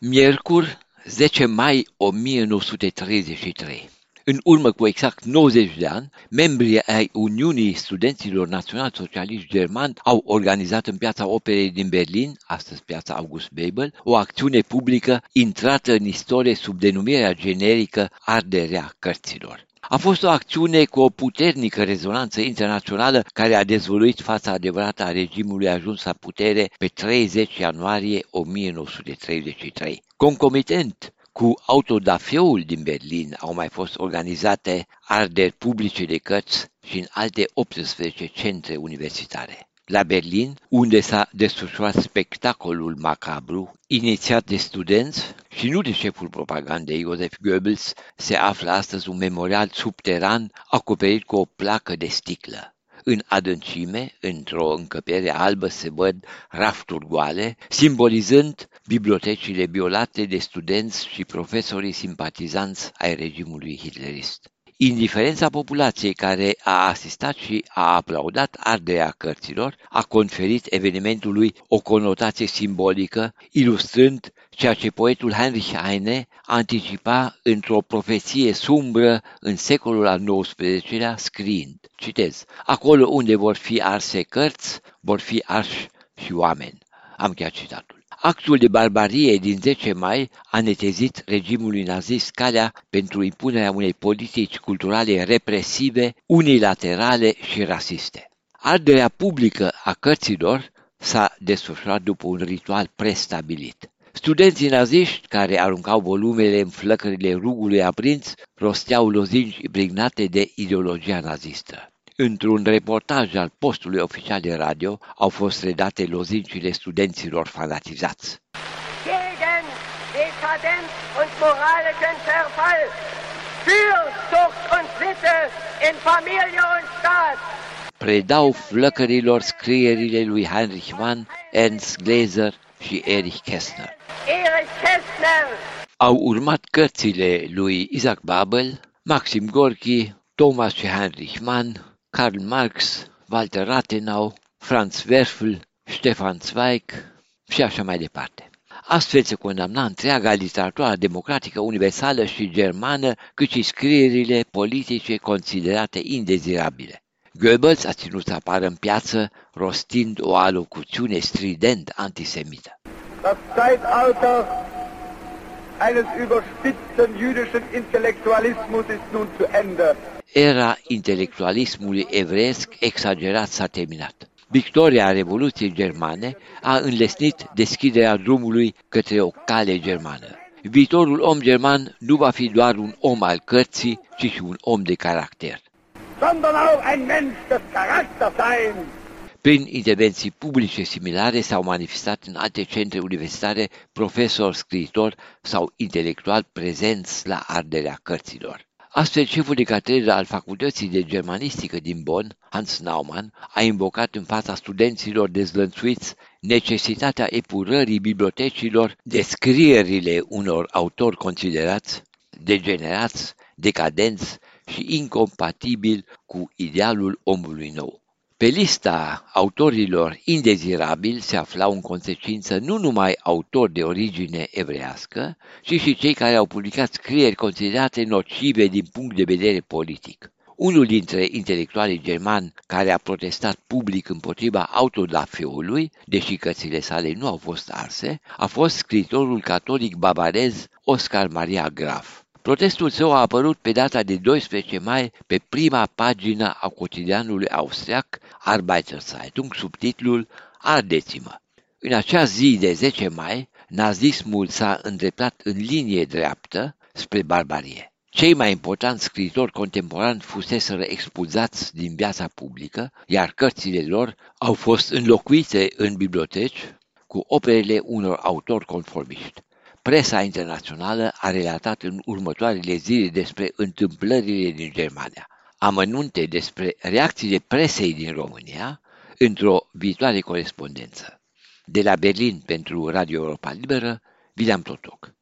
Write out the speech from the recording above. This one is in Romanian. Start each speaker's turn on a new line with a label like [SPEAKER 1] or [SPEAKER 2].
[SPEAKER 1] Miercuri, 10 mai 1933. În urmă cu exact 90 de ani, membrii ai Uniunii Studenților Național Socialiști Germani au organizat în piața Operei din Berlin, astăzi piața August Bebel, o acțiune publică intrată în istorie sub denumirea generică Arderea Cărților. A fost o acțiune cu o puternică rezonanță internațională care a dezvoluit fața adevărată a regimului ajuns la putere pe 30 ianuarie 1933. Concomitent cu autodafeul din Berlin au mai fost organizate arderi publice de cărți și în alte 18 centre universitare. La Berlin, unde s-a desfășurat spectacolul macabru, inițiat de studenți și nu de șeful propagandei Joseph Goebbels, se află astăzi un memorial subteran acoperit cu o placă de sticlă. În adâncime, într-o încăpere albă, se văd rafturi goale, simbolizând bibliotecile violate de studenți și profesorii simpatizanți ai regimului hitlerist. Indiferența populației care a asistat și a aplaudat arderea cărților a conferit evenimentului o conotație simbolică, ilustrând ceea ce poetul Heinrich Heine anticipa într-o profeție sumbră în secolul al XIX-lea, scriind, citez, Acolo unde vor fi arse cărți, vor fi arși și oameni. Am chiar citatul. Actul de barbarie din 10 mai a netezit regimului nazist calea pentru impunerea unei politici culturale represive, unilaterale și rasiste. Arderea publică a cărților s-a desfășurat după un ritual prestabilit. Studenții naziști, care aruncau volumele în flăcările rugului aprins, rosteau lozinci impregnate de ideologia nazistă. Într-un reportaj al postului oficial de radio au fost redate lozincile studenților fanatizați.
[SPEAKER 2] Gegen Dekadenz und moralischen Verfall, für Zucht und Sitte in Familie und Staat.
[SPEAKER 1] Predau flăcărilor scrierile lui Heinrich Mann, Ernst Gläser și Erich Kästner.
[SPEAKER 2] Erich Kästner.
[SPEAKER 1] Au urmat cărțile lui Isaac Babel, Maxim Gorki, Thomas și Heinrich Mann, Karl Marx, Walter Rathenau, Franz Werfel, Stefan Zweig și așa mai departe. Astfel se condamna întreaga literatură democratică universală și germană, cât și scrierile politice considerate indezirabile. Goebbels a ținut să apară în piață rostind o alocuțiune strident antisemită.
[SPEAKER 3] Das Zeitalter eines überspitzten jüdischen Intellektualismus ist nun zu Ende.
[SPEAKER 1] Era intelectualismului evreiesc exagerat s-a terminat. Victoria Revoluției Germane a înlesnit deschiderea drumului către o cale germană. Viitorul om german nu va fi doar un om al cărții, ci și un om de caracter.
[SPEAKER 3] sondern auch ein Mensch des Charakters sein.
[SPEAKER 1] Prin intervenții publice similare s-au manifestat în alte centre universitare profesori, scriitori sau intelectuali prezenți la arderea cărților. Astfel, șeful de catedră al Facultății de Germanistică din Bonn, Hans Naumann, a invocat în fața studenților dezlănțuiți necesitatea epurării bibliotecilor de scrierile unor autori considerați degenerați, decadenți și incompatibili cu idealul omului nou. Pe lista autorilor indezirabili se aflau în consecință nu numai autori de origine evrească, ci și cei care au publicat scrieri considerate nocive din punct de vedere politic. Unul dintre intelectualii germani care a protestat public împotriva autodafeului, deși cărțile sale nu au fost arse, a fost scritorul catolic bavarez Oscar Maria Graf. Protestul său a apărut pe data de 12 mai pe prima pagină a cotidianului austriac Arbeiter Zeitung sub titlul Ardeți-mă. În acea zi de 10 mai, nazismul s-a îndreptat în linie dreaptă spre barbarie. Cei mai importanți scriitori contemporani fuseseră expulzați din viața publică, iar cărțile lor au fost înlocuite în biblioteci cu operele unor autori conformiști. Presa internațională a relatat în următoarele zile despre întâmplările din Germania, amănunte despre reacțiile presei din România într-o viitoare corespondență. De la Berlin pentru Radio Europa Liberă, William Totoc.